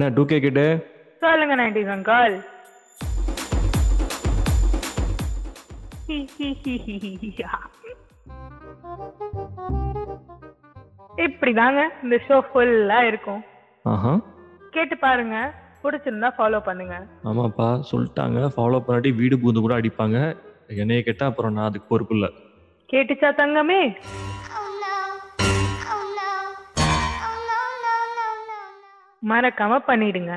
என்ன two K கிட்ட. சொல்லுங்க நைன்டிஸ் அங்கிள். இப்படிதாங்க இந்த ஷோ ஃபுல்லா இருக்கும். ஆஹா. கேட்டு பாருங்க. பிடிச்சிருந்தா ஃபாலோ பண்ணுங்க. ஆமாப்பா சொல்லிட்டாங்க. ஃபாலோ பண்ணாட்டி வீடு பூந்து கூட அடிப்பாங்க. என்னைய கேட்டா அப்புறம் நான் அதுக்கு பொறுப்பு இல்லை. கேட்டுச்சா தங்கமே? மறக்காம பண்ணிடுங்க.